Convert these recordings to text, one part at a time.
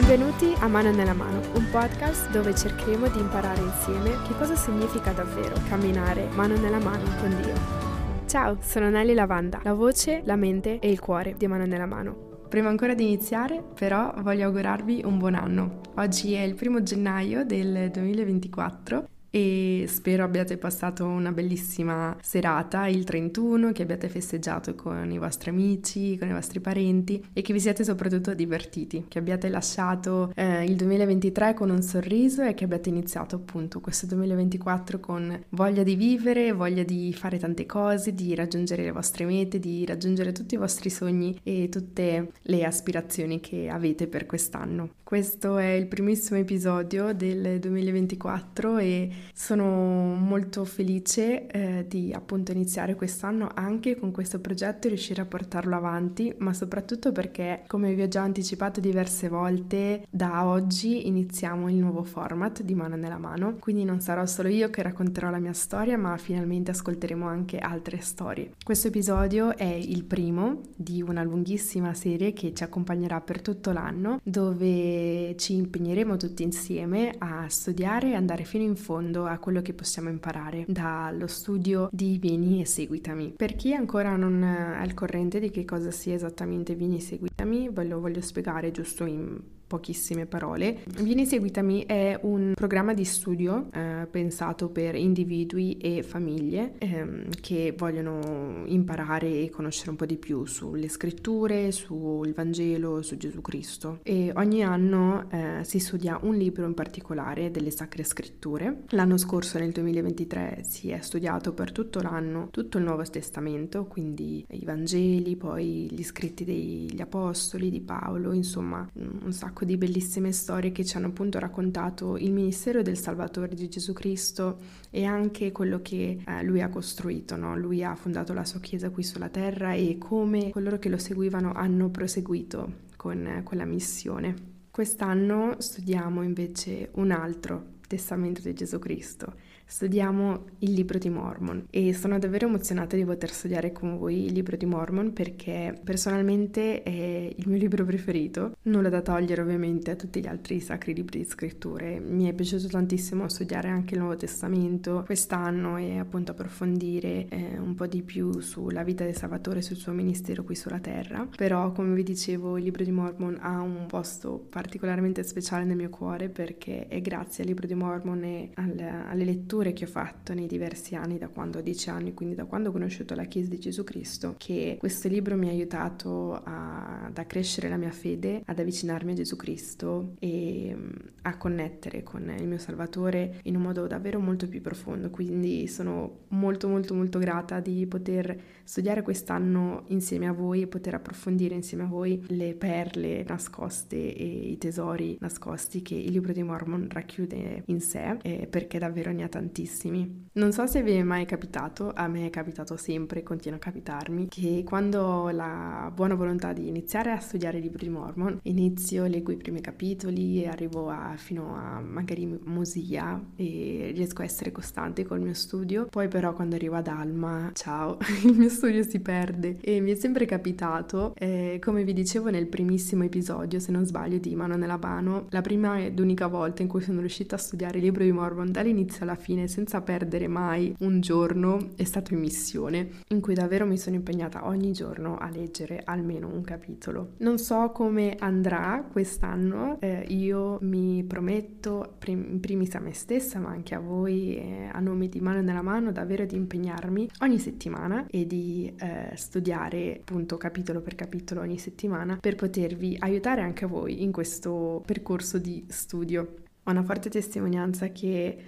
Benvenuti a Mano nella Mano, un podcast dove cercheremo di imparare insieme che cosa significa davvero camminare mano nella mano con Dio. Ciao, sono Nelly Lavanda, la voce, la mente e il cuore di Mano nella Mano. Prima ancora di iniziare, però, voglio augurarvi un buon anno. Oggi è il primo gennaio del 2024 e spero abbiate passato una bellissima serata il 31, che abbiate festeggiato con i vostri amici, con i vostri parenti e che vi siete soprattutto divertiti, che abbiate lasciato eh, il 2023 con un sorriso e che abbiate iniziato appunto questo 2024 con voglia di vivere, voglia di fare tante cose, di raggiungere le vostre mete, di raggiungere tutti i vostri sogni e tutte le aspirazioni che avete per quest'anno. Questo è il primissimo episodio del 2024 e sono molto felice eh, di appunto iniziare quest'anno anche con questo progetto e riuscire a portarlo avanti, ma soprattutto perché, come vi ho già anticipato diverse volte, da oggi iniziamo il nuovo format di Mano nella Mano, quindi non sarò solo io che racconterò la mia storia, ma finalmente ascolteremo anche altre storie. Questo episodio è il primo di una lunghissima serie che ci accompagnerà per tutto l'anno, dove ci impegneremo tutti insieme a studiare e andare fino in fondo a quello che possiamo imparare dallo studio di Vieni e Seguitami. Per chi ancora non è al corrente di che cosa sia esattamente Vieni e Seguitami, ve lo voglio spiegare giusto in pochissime parole. Vieni seguitami è un programma di studio eh, pensato per individui e famiglie ehm, che vogliono imparare e conoscere un po' di più sulle scritture, sul Vangelo, su Gesù Cristo. E ogni anno eh, si studia un libro in particolare delle Sacre Scritture. L'anno scorso, nel 2023, si è studiato per tutto l'anno tutto il Nuovo Testamento, quindi i Vangeli, poi gli scritti degli Apostoli, di Paolo, insomma un sacco sacco di bellissime storie che ci hanno appunto raccontato il ministero del Salvatore di Gesù Cristo e anche quello che eh, lui ha costruito. No? Lui ha fondato la sua chiesa qui sulla terra e come coloro che lo seguivano hanno proseguito con eh, quella missione. Quest'anno studiamo invece un altro testamento di Gesù Cristo studiamo il libro di Mormon e sono davvero emozionata di poter studiare con voi il libro di Mormon perché personalmente è il mio libro preferito, nulla da togliere ovviamente a tutti gli altri sacri libri di scritture. Mi è piaciuto tantissimo studiare anche il Nuovo Testamento. Quest'anno e appunto approfondire eh, un po' di più sulla vita del Salvatore e sul suo ministero qui sulla terra, però come vi dicevo il libro di Mormon ha un posto particolarmente speciale nel mio cuore perché è grazie al libro di Mormon e alle, alle letture letture che ho fatto nei diversi anni, da quando ho dieci anni, quindi da quando ho conosciuto la Chiesa di Gesù Cristo, che questo libro mi ha aiutato a, ad accrescere la mia fede, ad avvicinarmi a Gesù Cristo e mm, a connettere con il mio Salvatore in un modo davvero molto più profondo. Quindi sono molto molto molto grata di poter studiare quest'anno insieme a voi e poter approfondire insieme a voi le perle nascoste e i tesori nascosti che il libro di Mormon racchiude in sé, eh, perché davvero ne ha tantissimi tantissimi. Non so se vi è mai capitato, a me è capitato sempre, continua a capitarmi, che quando ho la buona volontà di iniziare a studiare i libri di Mormon, inizio, leggo i primi capitoli e arrivo a, fino a magari Mosia e riesco a essere costante col mio studio. Poi però quando arrivo ad Alma, ciao, il mio studio si perde. E mi è sempre capitato, eh, come vi dicevo nel primissimo episodio, se non sbaglio, di Mano nella mano, la prima ed unica volta in cui sono riuscita a studiare il libro di Mormon dall'inizio alla fine fine senza perdere mai un giorno è stato in missione, in cui davvero mi sono impegnata ogni giorno a leggere almeno un capitolo. Non so come andrà quest'anno, eh, io mi prometto in primis a me stessa, ma anche a voi, eh, a nome di mano nella mano, davvero di impegnarmi ogni settimana e di eh, studiare appunto capitolo per capitolo ogni settimana per potervi aiutare anche voi in questo percorso di studio. Ho una forte testimonianza che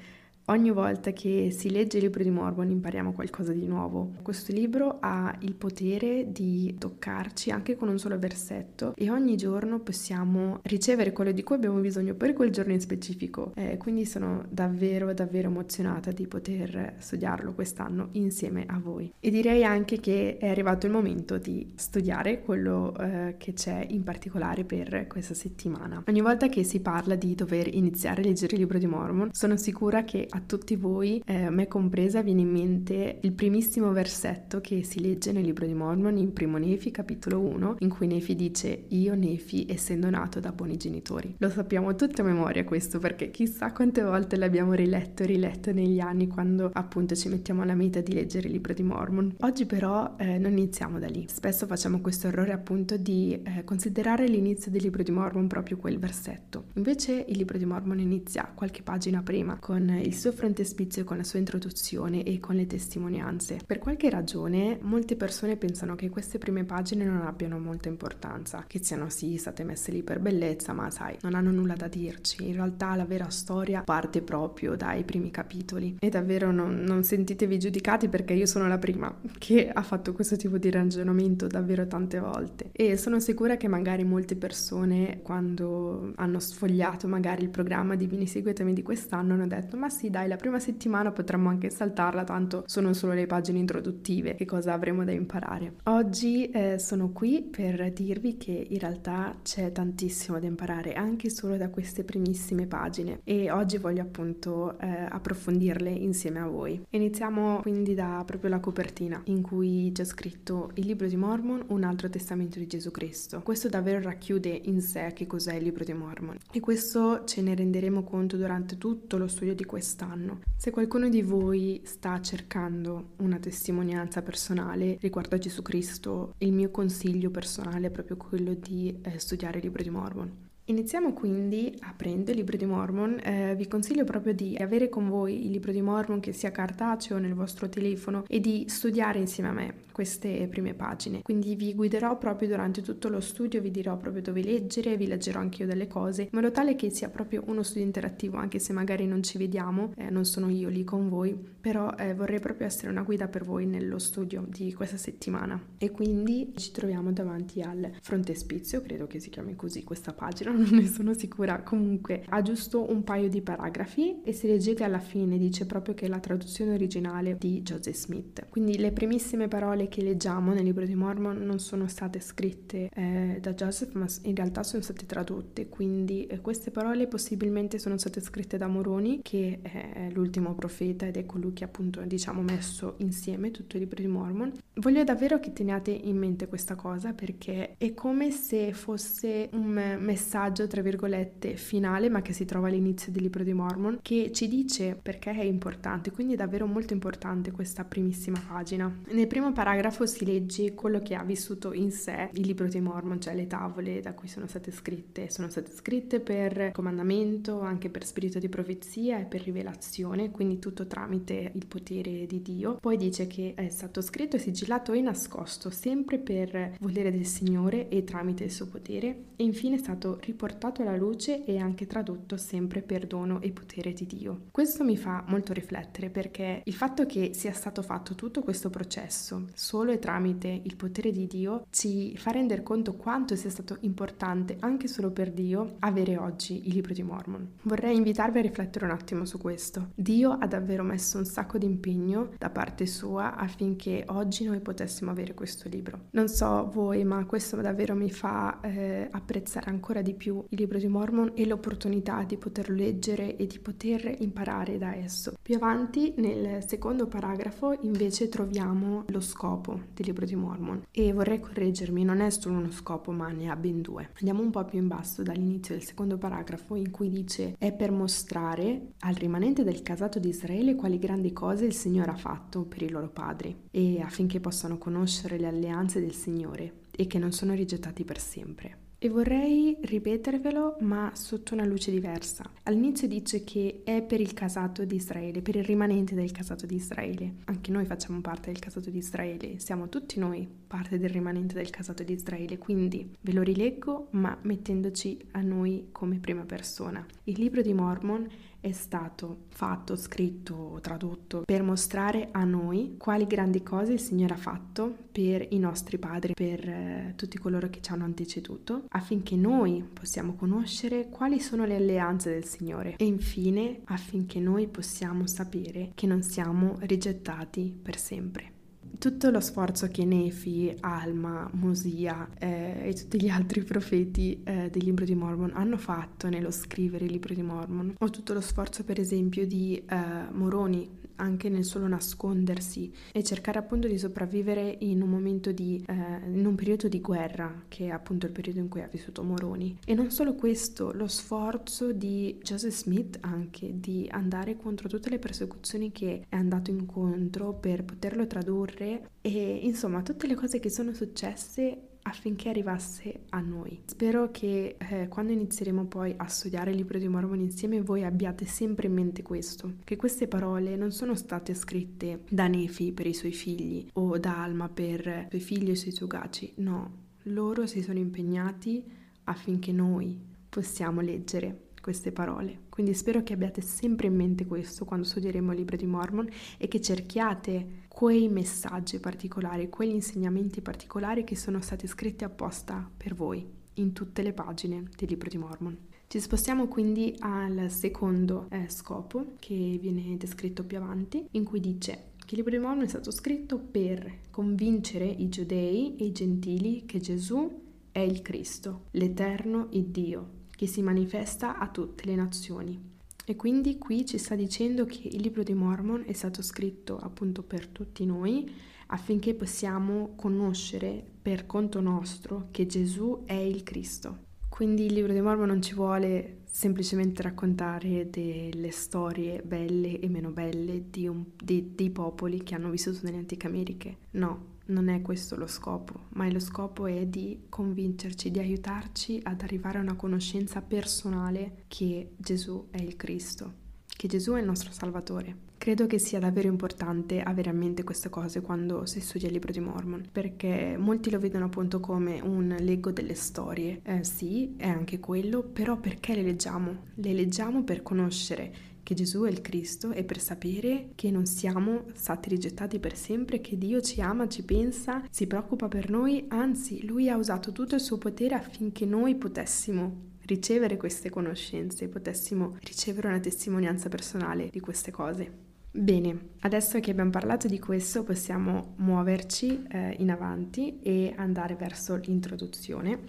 Ogni volta che si legge il libro di Mormon impariamo qualcosa di nuovo. Questo libro ha il potere di toccarci anche con un solo versetto e ogni giorno possiamo ricevere quello di cui abbiamo bisogno per quel giorno in specifico. Eh, quindi sono davvero davvero emozionata di poter studiarlo quest'anno insieme a voi. E direi anche che è arrivato il momento di studiare quello eh, che c'è in particolare per questa settimana. Ogni volta che si parla di dover iniziare a leggere il libro di Mormon sono sicura che a tutti voi, eh, me compresa, viene in mente il primissimo versetto che si legge nel libro di Mormon in Primo Nefi, capitolo 1, in cui Nefi dice Io, Nefi, essendo nato da buoni genitori. Lo sappiamo tutti a memoria questo perché chissà quante volte l'abbiamo riletto e riletto negli anni quando appunto ci mettiamo alla meta di leggere il libro di Mormon. Oggi però eh, non iniziamo da lì. Spesso facciamo questo errore appunto di eh, considerare l'inizio del libro di Mormon proprio quel versetto. Invece il libro di Mormon inizia qualche pagina prima con il suo frontespizio, con la sua introduzione e con le testimonianze. Per qualche ragione molte persone pensano che queste prime pagine non abbiano molta importanza, che siano sì state messe lì per bellezza, ma sai, non hanno nulla da dirci. In realtà la vera storia parte proprio dai primi capitoli e davvero non, non sentitevi giudicati perché io sono la prima che ha fatto questo tipo di ragionamento davvero tante volte e sono sicura che magari molte persone quando hanno sfogliato magari il programma di Vieni seguitemi di quest'anno hanno detto ma sì dai la prima settimana potremmo anche saltarla tanto sono solo le pagine introduttive che cosa avremo da imparare? Oggi eh, sono qui per dirvi che in realtà c'è tantissimo da imparare anche solo da queste primissime pagine e oggi voglio appunto eh, approfondirle insieme a voi. Iniziamo quindi da proprio la copertina in cui c'è scritto il libro di Mormon un altro testamento di Gesù Cristo questo davvero racchiude in sé che cos'è il libro di Mormon e questo ce ne renderemo conto durante tutto lo studio di quest'anno. Se qualcuno di voi sta cercando una testimonianza personale riguardo a Gesù Cristo, il mio consiglio personale è proprio quello di eh, studiare il libro di Mormon. Iniziamo quindi aprendo il libro di Mormon. Eh, vi consiglio proprio di avere con voi il libro di Mormon che sia cartaceo nel vostro telefono e di studiare insieme a me queste prime pagine. Quindi vi guiderò proprio durante tutto lo studio, vi dirò proprio dove leggere, vi leggerò anche io delle cose, in modo tale che sia proprio uno studio interattivo, anche se magari non ci vediamo, eh, non sono io lì con voi, però eh, vorrei proprio essere una guida per voi nello studio di questa settimana. E quindi ci troviamo davanti al frontespizio, credo che si chiami così questa pagina non ne sono sicura. Comunque ha giusto un paio di paragrafi e se leggete alla fine dice proprio che è la traduzione originale di Joseph Smith. Quindi le primissime parole che leggiamo nel libro di Mormon non sono state scritte eh, da Joseph, ma in realtà sono state tradotte. Quindi eh, queste parole possibilmente sono state scritte da Moroni, che è l'ultimo profeta ed è colui che appunto diciamo messo insieme tutto il libro di Mormon. Voglio davvero che teniate in mente questa cosa perché è come se fosse un messaggio tra virgolette, finale, ma che si trova all'inizio del libro di Mormon, che ci dice perché è importante, quindi è davvero molto importante questa primissima pagina. Nel primo paragrafo si legge quello che ha vissuto in sé il libro di Mormon, cioè le tavole da cui sono state scritte. Sono state scritte per comandamento, anche per spirito di profezia e per rivelazione, quindi tutto tramite il potere di Dio. Poi dice che è stato scritto e sigillato e nascosto, sempre per volere del Signore e tramite il suo potere. E infine è stato riportato alla luce e anche tradotto sempre per dono e potere di Dio. Questo mi fa molto riflettere perché il fatto che sia stato fatto tutto questo processo solo e tramite il potere di Dio ci fa rendere conto quanto sia stato importante anche solo per Dio avere oggi il libro di Mormon. Vorrei invitarvi a riflettere un attimo su questo. Dio ha davvero messo un sacco di impegno da parte sua affinché oggi noi potessimo avere questo libro. Non so voi, ma questo davvero mi fa eh, apprezzare ancora di più il libro di Mormon e l'opportunità di poterlo leggere e di poter imparare da esso. Più avanti, nel secondo paragrafo, invece troviamo lo scopo del libro di Mormon e vorrei correggermi, non è solo uno scopo, ma ne ha ben due. Andiamo un po' più in basso dall'inizio del secondo paragrafo in cui dice è per mostrare al rimanente del casato di Israele quali grandi cose il Signore ha fatto per i loro padri e affinché possano conoscere le alleanze del Signore e che non sono rigettati per sempre. E vorrei ripetervelo, ma sotto una luce diversa. All'inizio dice che è per il casato di Israele, per il rimanente del casato di Israele. Anche noi facciamo parte del casato di Israele, siamo tutti noi parte del rimanente del casato di Israele, quindi ve lo rileggo, ma mettendoci a noi come prima persona. Il libro di Mormon è stato fatto, scritto, tradotto per mostrare a noi quali grandi cose il Signore ha fatto per i nostri padri, per eh, tutti coloro che ci hanno anteceduto, affinché noi possiamo conoscere quali sono le alleanze del Signore. E infine affinché noi possiamo sapere che non siamo rigettati per sempre tutto lo sforzo che Nefi, Alma, Mosia eh, e tutti gli altri profeti eh, del libro di Mormon hanno fatto nello scrivere il libro di Mormon, o tutto lo sforzo per esempio di eh, Moroni anche nel solo nascondersi e cercare appunto di sopravvivere in un momento di, eh, in un periodo di guerra, che è appunto il periodo in cui ha vissuto Moroni. E non solo questo, lo sforzo di Joseph Smith anche di andare contro tutte le persecuzioni che è andato incontro per poterlo tradurre e insomma tutte le cose che sono successe affinché arrivasse a noi. Spero che eh, quando inizieremo poi a studiare il libro di Mormoni insieme voi abbiate sempre in mente questo, che queste parole non sono state scritte da Nefi per i suoi figli o da Alma per i suoi figli e i suoi sugaci, no, loro si sono impegnati affinché noi possiamo leggere queste parole. Quindi spero che abbiate sempre in mente questo quando studieremo il libro di Mormon e che cerchiate quei messaggi particolari, quegli insegnamenti particolari che sono stati scritti apposta per voi in tutte le pagine del libro di Mormon. Ci spostiamo quindi al secondo eh, scopo che viene descritto più avanti, in cui dice che il libro di Mormon è stato scritto per convincere i giudei e i gentili che Gesù è il Cristo, l'Eterno Dio, che si manifesta a tutte le nazioni. E quindi qui ci sta dicendo che il libro di Mormon è stato scritto appunto per tutti noi affinché possiamo conoscere per conto nostro che Gesù è il Cristo. Quindi il libro di Mormon non ci vuole semplicemente raccontare delle storie belle e meno belle un, di, dei popoli che hanno vissuto nelle antiche Americhe. No, non è questo lo scopo, ma lo scopo è di convincerci, di aiutarci ad arrivare a una conoscenza personale che Gesù è il Cristo, che Gesù è il nostro Salvatore. Credo che sia davvero importante avere a mente queste cose quando si studia il libro di Mormon, perché molti lo vedono appunto come un leggo delle storie. Eh, sì, è anche quello, però perché le leggiamo? Le leggiamo per conoscere che Gesù è il Cristo e per sapere che non siamo stati rigettati per sempre, che Dio ci ama, ci pensa, si preoccupa per noi, anzi lui ha usato tutto il suo potere affinché noi potessimo ricevere queste conoscenze, potessimo ricevere una testimonianza personale di queste cose. Bene, adesso che abbiamo parlato di questo possiamo muoverci eh, in avanti e andare verso l'introduzione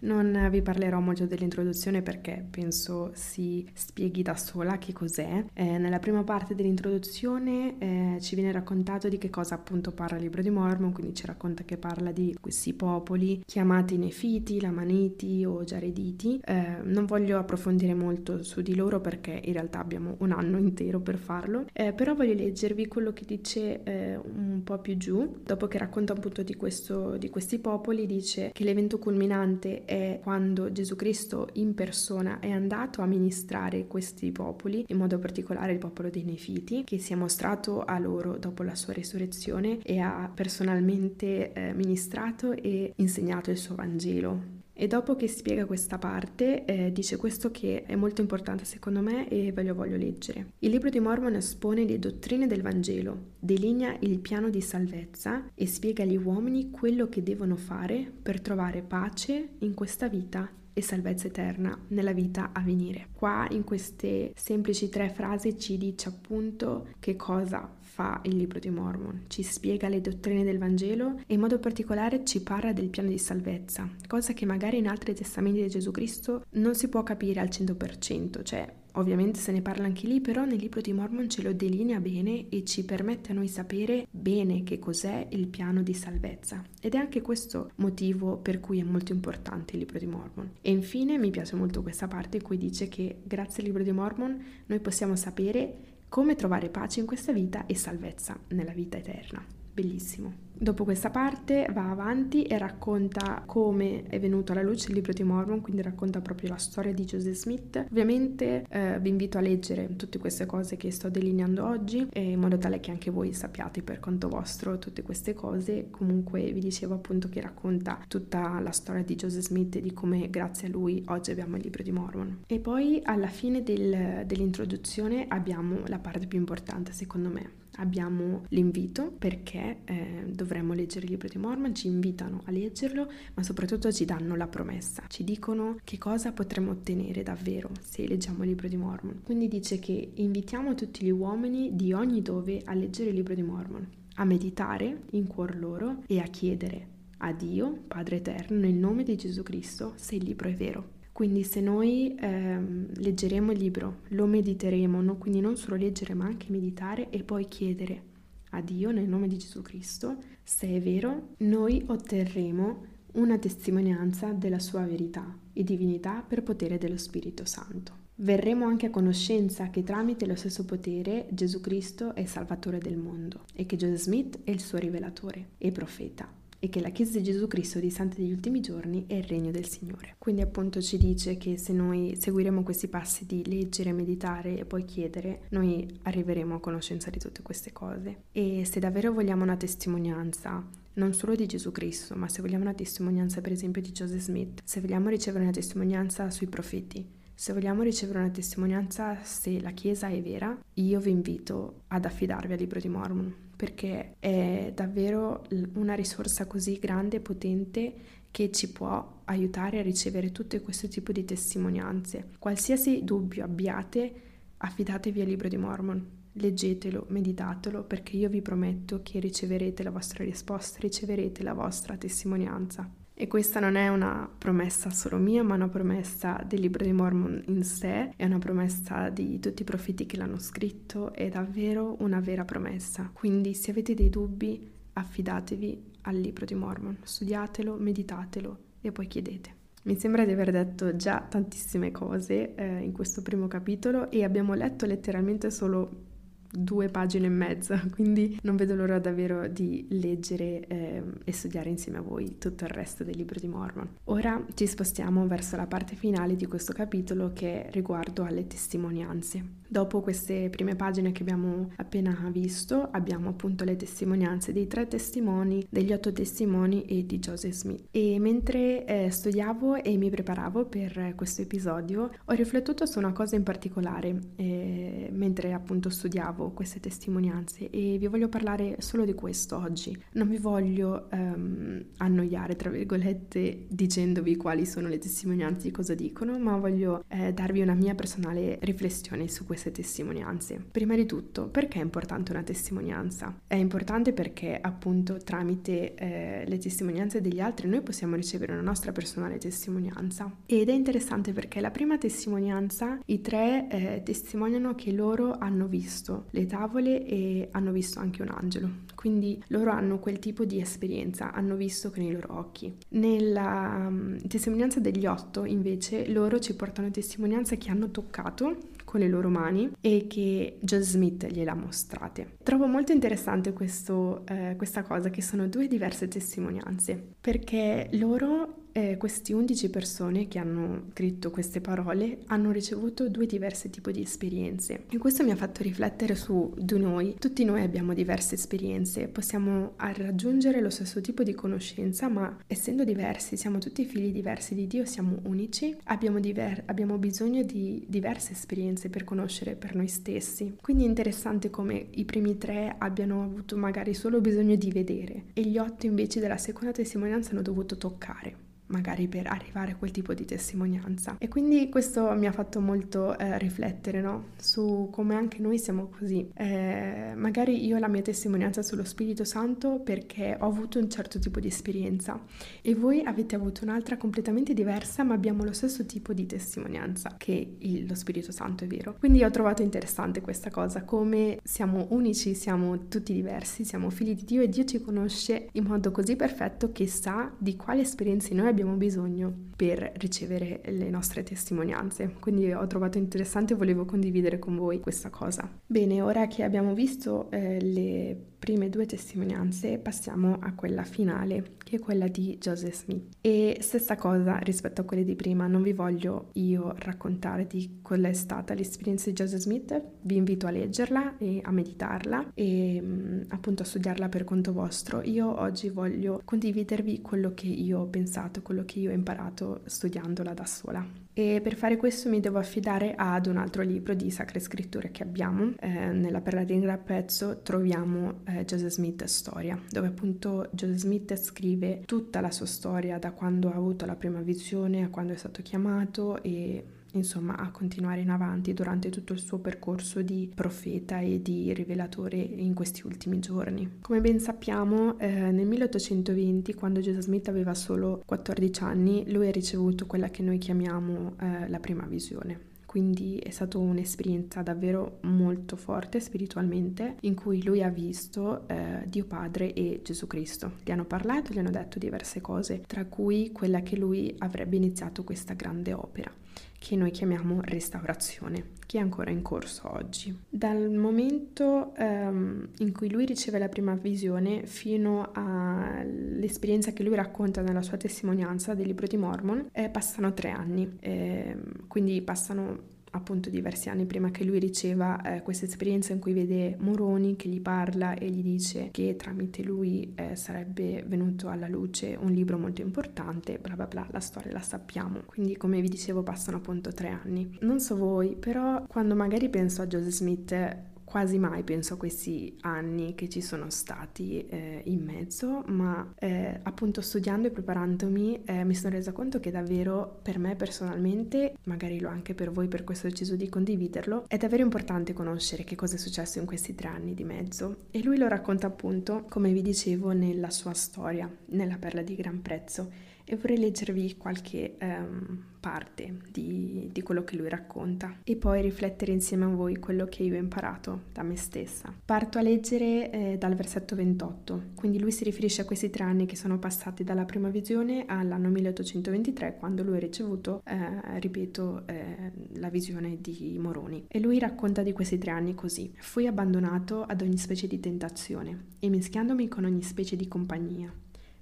non vi parlerò molto dell'introduzione perché penso si spieghi da sola che cos'è. Eh, nella prima parte dell'introduzione eh, ci viene raccontato di che cosa appunto parla il libro di Mormon, quindi ci racconta che parla di questi popoli chiamati Nefiti, Lamaniti o Giarediti. Eh, non voglio approfondire molto su di loro perché in realtà abbiamo un anno intero per farlo, eh, però voglio leggervi quello che dice eh, un po' più giù, dopo che racconta appunto di, questo, di questi popoli, dice che l'evento culminante è quando Gesù Cristo in persona è andato a ministrare questi popoli, in modo particolare il popolo dei Nefiti, che si è mostrato a loro dopo la sua risurrezione e ha personalmente eh, ministrato e insegnato il suo Vangelo. E dopo che spiega questa parte, eh, dice questo che è molto importante secondo me e ve lo voglio leggere. Il libro di Mormon espone le dottrine del Vangelo, delinea il piano di salvezza e spiega agli uomini quello che devono fare per trovare pace in questa vita e salvezza eterna nella vita a venire. Qua in queste semplici tre frasi ci dice appunto che cosa fa il libro di Mormon, ci spiega le dottrine del Vangelo e in modo particolare ci parla del piano di salvezza, cosa che magari in altri testamenti di Gesù Cristo non si può capire al 100%, cioè Ovviamente se ne parla anche lì, però nel libro di Mormon ce lo delinea bene e ci permette a noi sapere bene che cos'è il piano di salvezza. Ed è anche questo motivo per cui è molto importante il libro di Mormon. E infine mi piace molto questa parte in cui dice che grazie al libro di Mormon noi possiamo sapere come trovare pace in questa vita e salvezza nella vita eterna. Bellissimo. Dopo questa parte va avanti e racconta come è venuto alla luce il libro di Mormon, quindi racconta proprio la storia di Joseph Smith. Ovviamente eh, vi invito a leggere tutte queste cose che sto delineando oggi in modo tale che anche voi sappiate per conto vostro tutte queste cose. Comunque vi dicevo appunto che racconta tutta la storia di Joseph Smith e di come grazie a lui oggi abbiamo il libro di Mormon. E poi alla fine del, dell'introduzione abbiamo la parte più importante secondo me abbiamo l'invito perché eh, dovremmo leggere il libro di Mormon, ci invitano a leggerlo, ma soprattutto ci danno la promessa, ci dicono che cosa potremo ottenere davvero se leggiamo il libro di Mormon. Quindi dice che invitiamo tutti gli uomini di ogni dove a leggere il libro di Mormon a meditare in cuor loro e a chiedere a Dio, Padre Eterno, nel nome di Gesù Cristo, se il libro è vero. Quindi se noi ehm, leggeremo il libro, lo mediteremo, no? quindi non solo leggere ma anche meditare e poi chiedere a Dio nel nome di Gesù Cristo, se è vero, noi otterremo una testimonianza della sua verità e divinità per potere dello Spirito Santo. Verremo anche a conoscenza che tramite lo stesso potere Gesù Cristo è Salvatore del mondo e che Joseph Smith è il suo rivelatore e profeta e che la Chiesa di Gesù Cristo di Santi degli ultimi giorni è il regno del Signore. Quindi appunto ci dice che se noi seguiremo questi passi di leggere, meditare e poi chiedere, noi arriveremo a conoscenza di tutte queste cose. E se davvero vogliamo una testimonianza, non solo di Gesù Cristo, ma se vogliamo una testimonianza per esempio di Joseph Smith, se vogliamo ricevere una testimonianza sui profeti, se vogliamo ricevere una testimonianza se la Chiesa è vera, io vi invito ad affidarvi al libro di Mormon perché è davvero una risorsa così grande e potente che ci può aiutare a ricevere tutto questo tipo di testimonianze. Qualsiasi dubbio abbiate, affidatevi al libro di Mormon, leggetelo, meditatelo, perché io vi prometto che riceverete la vostra risposta, riceverete la vostra testimonianza. E questa non è una promessa solo mia, ma una promessa del libro di Mormon in sé, è una promessa di tutti i profeti che l'hanno scritto, è davvero una vera promessa. Quindi se avete dei dubbi, affidatevi al libro di Mormon, studiatelo, meditatelo e poi chiedete. Mi sembra di aver detto già tantissime cose eh, in questo primo capitolo e abbiamo letto letteralmente solo due pagine e mezza, quindi non vedo l'ora davvero di leggere eh, e studiare insieme a voi tutto il resto del libro di Mormon. Ora ci spostiamo verso la parte finale di questo capitolo che è riguardo alle testimonianze. Dopo queste prime pagine che abbiamo appena visto, abbiamo appunto le testimonianze dei tre testimoni, degli otto testimoni e di Joseph Smith. E mentre eh, studiavo e mi preparavo per questo episodio, ho riflettuto su una cosa in particolare eh, mentre appunto studiavo queste testimonianze e vi voglio parlare solo di questo oggi. Non vi voglio ehm, annoiare, tra virgolette, dicendovi quali sono le testimonianze e cosa dicono, ma voglio eh, darvi una mia personale riflessione su questo queste testimonianze. Prima di tutto, perché è importante una testimonianza? È importante perché appunto tramite eh, le testimonianze degli altri noi possiamo ricevere una nostra personale testimonianza. Ed è interessante perché la prima testimonianza, i tre eh, testimoniano che loro hanno visto le tavole e hanno visto anche un angelo. Quindi loro hanno quel tipo di esperienza, hanno visto con i loro occhi. Nella um, testimonianza degli otto, invece, loro ci portano testimonianza che hanno toccato con le loro mani e che John Smith gliela mostrate. Trovo molto interessante questo, eh, questa cosa che sono due diverse testimonianze perché loro eh, queste 11 persone che hanno scritto queste parole hanno ricevuto due diversi tipi di esperienze e questo mi ha fatto riflettere su di noi. Tutti noi abbiamo diverse esperienze, possiamo raggiungere lo stesso tipo di conoscenza, ma essendo diversi, siamo tutti figli diversi di Dio, siamo unici, abbiamo, diver- abbiamo bisogno di diverse esperienze per conoscere per noi stessi. Quindi è interessante come i primi tre abbiano avuto magari solo bisogno di vedere e gli otto invece della seconda testimonianza hanno dovuto toccare magari per arrivare a quel tipo di testimonianza. E quindi questo mi ha fatto molto eh, riflettere no? su come anche noi siamo così. Eh, magari io ho la mia testimonianza sullo Spirito Santo perché ho avuto un certo tipo di esperienza e voi avete avuto un'altra completamente diversa ma abbiamo lo stesso tipo di testimonianza che il, lo Spirito Santo è vero. Quindi ho trovato interessante questa cosa, come siamo unici, siamo tutti diversi, siamo figli di Dio e Dio ci conosce in modo così perfetto che sa di quali esperienze noi abbiamo abbiamo bisogno per ricevere le nostre testimonianze. Quindi ho trovato interessante e volevo condividere con voi questa cosa. Bene, ora che abbiamo visto eh, le prime due testimonianze, passiamo a quella finale, che è quella di Joseph Smith. E stessa cosa rispetto a quelle di prima, non vi voglio io raccontare di qual è stata l'esperienza di Joseph Smith, vi invito a leggerla e a meditarla e mm, appunto a studiarla per conto vostro. Io oggi voglio condividervi quello che io ho pensato, quello che io ho imparato studiandola da sola. E per fare questo mi devo affidare ad un altro libro di Sacre Scritture che abbiamo. Eh, nella Perla di Ingrappezzo troviamo eh, Joseph Smith Storia, dove appunto Joseph Smith scrive tutta la sua storia da quando ha avuto la prima visione a quando è stato chiamato e insomma a continuare in avanti durante tutto il suo percorso di profeta e di rivelatore in questi ultimi giorni. Come ben sappiamo, eh, nel 1820, quando Joseph Smith aveva solo 14 anni, lui ha ricevuto quella che noi chiamiamo eh, la prima visione quindi è stata un'esperienza davvero molto forte spiritualmente in cui lui ha visto eh, Dio Padre e Gesù Cristo. Gli hanno parlato, gli hanno detto diverse cose, tra cui quella che lui avrebbe iniziato questa grande opera che noi chiamiamo restaurazione, che è ancora in corso oggi. Dal momento um, in cui lui riceve la prima visione fino all'esperienza che lui racconta nella sua testimonianza del libro di Mormon, eh, passano tre anni, eh, quindi passano appunto diversi anni prima che lui riceva eh, questa esperienza in cui vede Moroni che gli parla e gli dice che tramite lui eh, sarebbe venuto alla luce un libro molto importante, bla bla bla, la storia la sappiamo. Quindi come vi dicevo passano appunto tre anni. Non so voi, però quando magari penso a Joseph Smith quasi mai penso a questi anni che ci sono stati eh, in mezzo, ma eh, appunto studiando e preparandomi eh, mi sono resa conto che davvero per me personalmente, magari lo anche per voi, per questo ho deciso di condividerlo, è davvero importante conoscere che cosa è successo in questi tre anni di mezzo. E lui lo racconta appunto, come vi dicevo, nella sua storia, nella perla di gran prezzo e vorrei leggervi qualche um, parte di, di, quello che lui racconta e poi riflettere insieme a voi quello che io ho imparato da me stessa. Parto a leggere eh, dal versetto 28, quindi lui si riferisce a questi tre anni che sono passati dalla prima visione all'anno 1823 quando lui ha ricevuto, eh, ripeto, eh, la visione di Moroni. E lui racconta di questi tre anni così. Fui abbandonato ad ogni specie di tentazione e mischiandomi con ogni specie di compagnia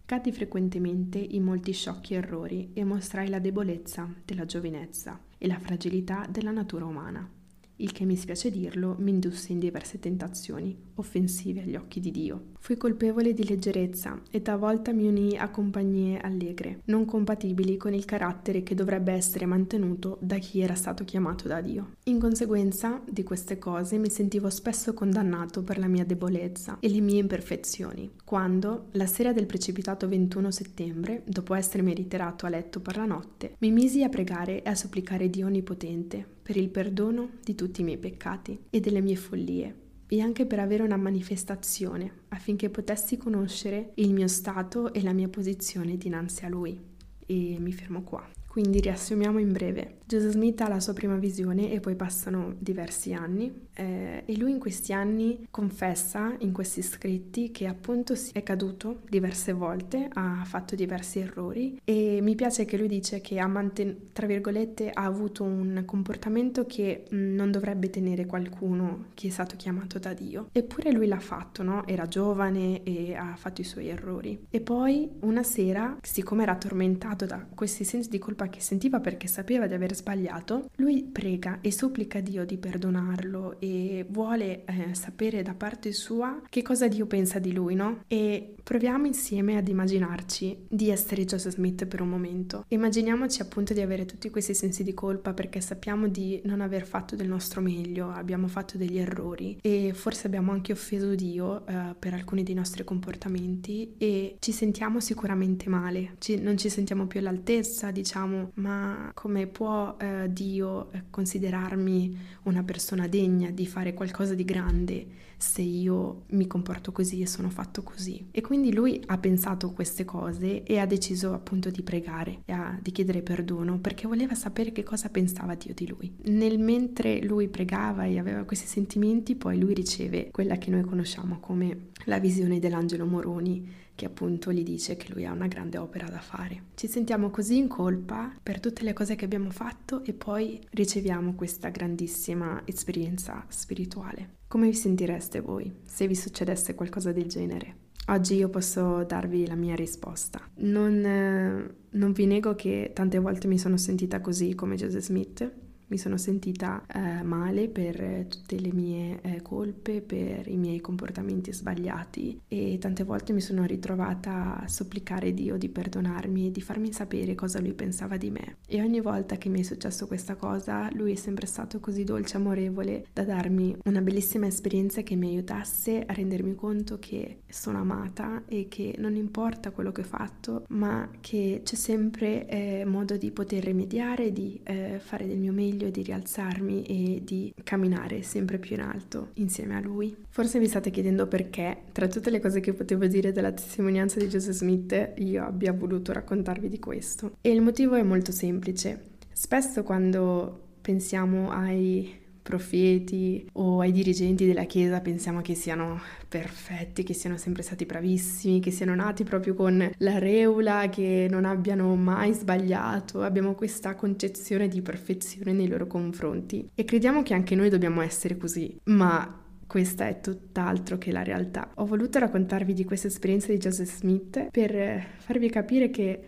Caddi frequentemente in molti sciocchi errori e mostrai la debolezza della giovinezza e la fragilità della natura umana il che mi spiace dirlo, mi indusse in diverse tentazioni, offensive agli occhi di Dio. Fui colpevole di leggerezza e talvolta mi unii a compagnie allegre, non compatibili con il carattere che dovrebbe essere mantenuto da chi era stato chiamato da Dio. In conseguenza di queste cose mi sentivo spesso condannato per la mia debolezza e le mie imperfezioni, quando, la sera del precipitato 21 settembre, dopo essermi ritirato a letto per la notte, mi misi a pregare e a supplicare Dio Onnipotente per il perdono di tutti i miei peccati e delle mie follie e anche per avere una manifestazione affinché potessi conoscere il mio stato e la mia posizione dinanzi a Lui. E mi fermo qua. Quindi riassumiamo in breve. Joseph Smith ha la sua prima visione e poi passano diversi anni eh, e lui in questi anni confessa in questi scritti che appunto è caduto diverse volte, ha fatto diversi errori e mi piace che lui dice che ha mantenuto, tra virgolette, ha avuto un comportamento che mm, non dovrebbe tenere qualcuno che è stato chiamato da Dio. Eppure lui l'ha fatto, no? Era giovane e ha fatto i suoi errori. E poi una sera, siccome era tormentato da questi sensi di colpa che sentiva perché sapeva di aver sbagliato, lui prega e supplica Dio di perdonarlo e vuole eh, sapere da parte sua che cosa Dio pensa di lui, no? E proviamo insieme ad immaginarci di essere Joseph Smith per un momento. Immaginiamoci appunto di avere tutti questi sensi di colpa perché sappiamo di non aver fatto del nostro meglio, abbiamo fatto degli errori e forse abbiamo anche offeso Dio eh, per alcuni dei nostri comportamenti e ci sentiamo sicuramente male, ci, non ci sentiamo più all'altezza, diciamo, ma come può eh, Dio eh, considerarmi una persona degna di fare qualcosa di grande se io mi comporto così e sono fatto così. E quindi lui ha pensato queste cose e ha deciso appunto di pregare a, di chiedere perdono perché voleva sapere che cosa pensava Dio di lui. Nel mentre lui pregava e aveva questi sentimenti, poi lui riceve quella che noi conosciamo come la visione dell'angelo Moroni che appunto gli dice che lui ha una grande opera da fare. Ci sentiamo così in colpa per tutte le cose che abbiamo fatto e poi riceviamo questa grandissima esperienza spirituale. Come vi sentireste voi se vi succedesse qualcosa del genere? Oggi io posso darvi la mia risposta. Non, eh, non vi nego che tante volte mi sono sentita così come Joseph Smith, mi sono sentita eh, male per tutte le mie eh, colpe, per i miei comportamenti sbagliati e tante volte mi sono ritrovata a supplicare Dio di perdonarmi e di farmi sapere cosa lui pensava di me. E ogni volta che mi è successo questa cosa, lui è sempre stato così dolce e amorevole da darmi una bellissima esperienza che mi aiutasse a rendermi conto che sono amata e che non importa quello che ho fatto, ma che c'è sempre eh, modo di poter rimediare, di eh, fare del mio meglio meglio di rialzarmi e di camminare sempre più in alto insieme a lui. Forse vi state chiedendo perché, tra tutte le cose che potevo dire della testimonianza di Joseph Smith, io abbia voluto raccontarvi di questo. E il motivo è molto semplice. Spesso quando pensiamo ai profeti o ai dirigenti della Chiesa pensiamo che siano perfetti, che siano sempre stati bravissimi, che siano nati proprio con la reula, che non abbiano mai sbagliato. Abbiamo questa concezione di perfezione nei loro confronti e crediamo che anche noi dobbiamo essere così, ma questa è tutt'altro che la realtà. Ho voluto raccontarvi di questa esperienza di Joseph Smith per farvi capire che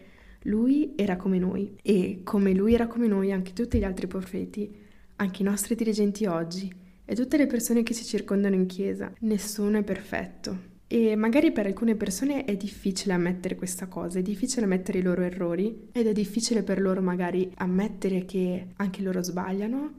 lui era come noi e come lui era come noi anche tutti gli altri profeti anche i nostri dirigenti oggi e tutte le persone che ci circondano in chiesa. Nessuno è perfetto. E magari per alcune persone è difficile ammettere questa cosa, è difficile ammettere i loro errori ed è difficile per loro magari ammettere che anche loro sbagliano,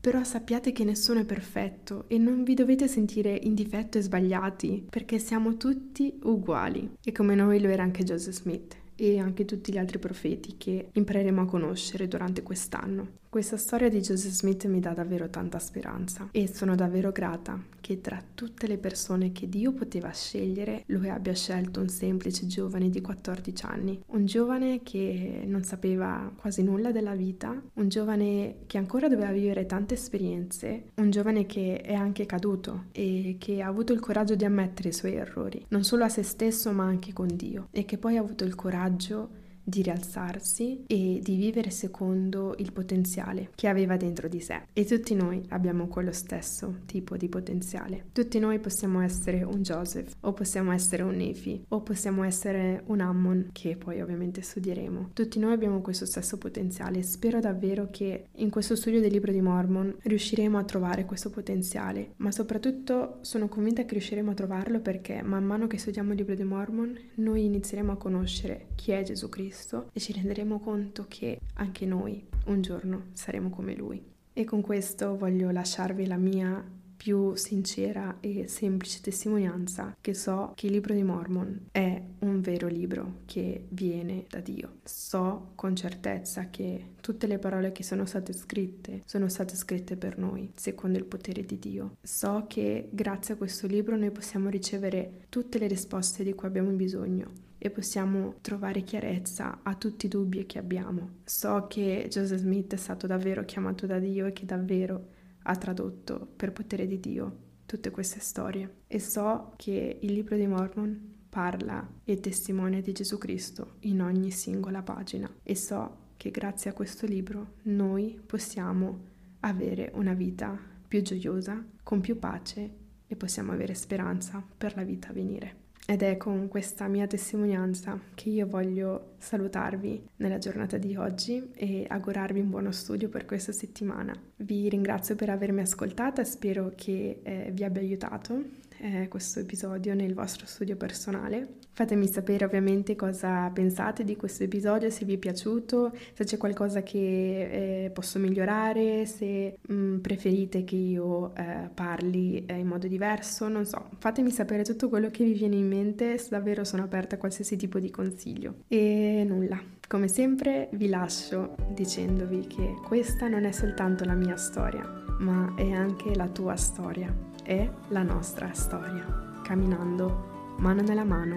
però sappiate che nessuno è perfetto e non vi dovete sentire in difetto e sbagliati perché siamo tutti uguali. E come noi lo era anche Joseph Smith e anche tutti gli altri profeti che impareremo a conoscere durante quest'anno. Questa storia di Joseph Smith mi dà davvero tanta speranza e sono davvero grata che tra tutte le persone che Dio poteva scegliere, lui abbia scelto un semplice giovane di 14 anni, un giovane che non sapeva quasi nulla della vita, un giovane che ancora doveva vivere tante esperienze, un giovane che è anche caduto e che ha avuto il coraggio di ammettere i suoi errori, non solo a se stesso ma anche con Dio e che poi ha avuto il coraggio di rialzarsi e di vivere secondo il potenziale che aveva dentro di sé. E tutti noi abbiamo quello stesso tipo di potenziale. Tutti noi possiamo essere un Joseph, o possiamo essere un Nefi, o possiamo essere un Ammon, che poi ovviamente studieremo. Tutti noi abbiamo questo stesso potenziale. Spero davvero che in questo studio del libro di Mormon riusciremo a trovare questo potenziale, ma soprattutto sono convinta che riusciremo a trovarlo perché man mano che studiamo il libro di Mormon noi inizieremo a conoscere chi è Gesù Cristo Cristo e ci renderemo conto che anche noi un giorno saremo come Lui. E con questo voglio lasciarvi la mia più sincera e semplice testimonianza che so che il libro di Mormon è un vero libro che viene da Dio. So con certezza che tutte le parole che sono state scritte sono state scritte per noi, secondo il potere di Dio. So che grazie a questo libro noi possiamo ricevere tutte le risposte di cui abbiamo bisogno e possiamo trovare chiarezza a tutti i dubbi che abbiamo. So che Joseph Smith è stato davvero chiamato da Dio e che davvero ha tradotto per potere di Dio tutte queste storie e so che il libro di Mormon parla e testimonia di Gesù Cristo in ogni singola pagina e so che grazie a questo libro noi possiamo avere una vita più gioiosa, con più pace e possiamo avere speranza per la vita a venire. Ed è con questa mia testimonianza che io voglio salutarvi nella giornata di oggi e augurarvi un buono studio per questa settimana. Vi ringrazio per avermi ascoltata, spero che eh, vi abbia aiutato eh, questo episodio nel vostro studio personale. Fatemi sapere ovviamente cosa pensate di questo episodio, se vi è piaciuto, se c'è qualcosa che eh, posso migliorare, se mh, mm, preferite che io eh, parli eh, in modo diverso, non so. Fatemi sapere tutto quello che vi viene in mente, davvero sono aperta a qualsiasi tipo di consiglio. E nulla, come sempre vi lascio dicendovi che questa non è soltanto la mia storia, ma è anche la tua storia, è la nostra storia, camminando mano nella mano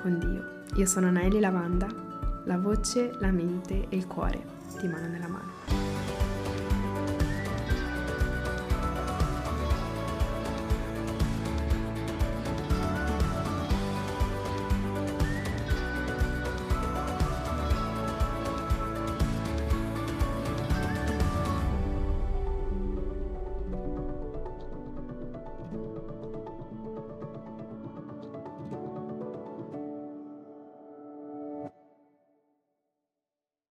con Dio. Io sono Naeli Lavanda, la voce, la mente e il cuore di mano nella mano.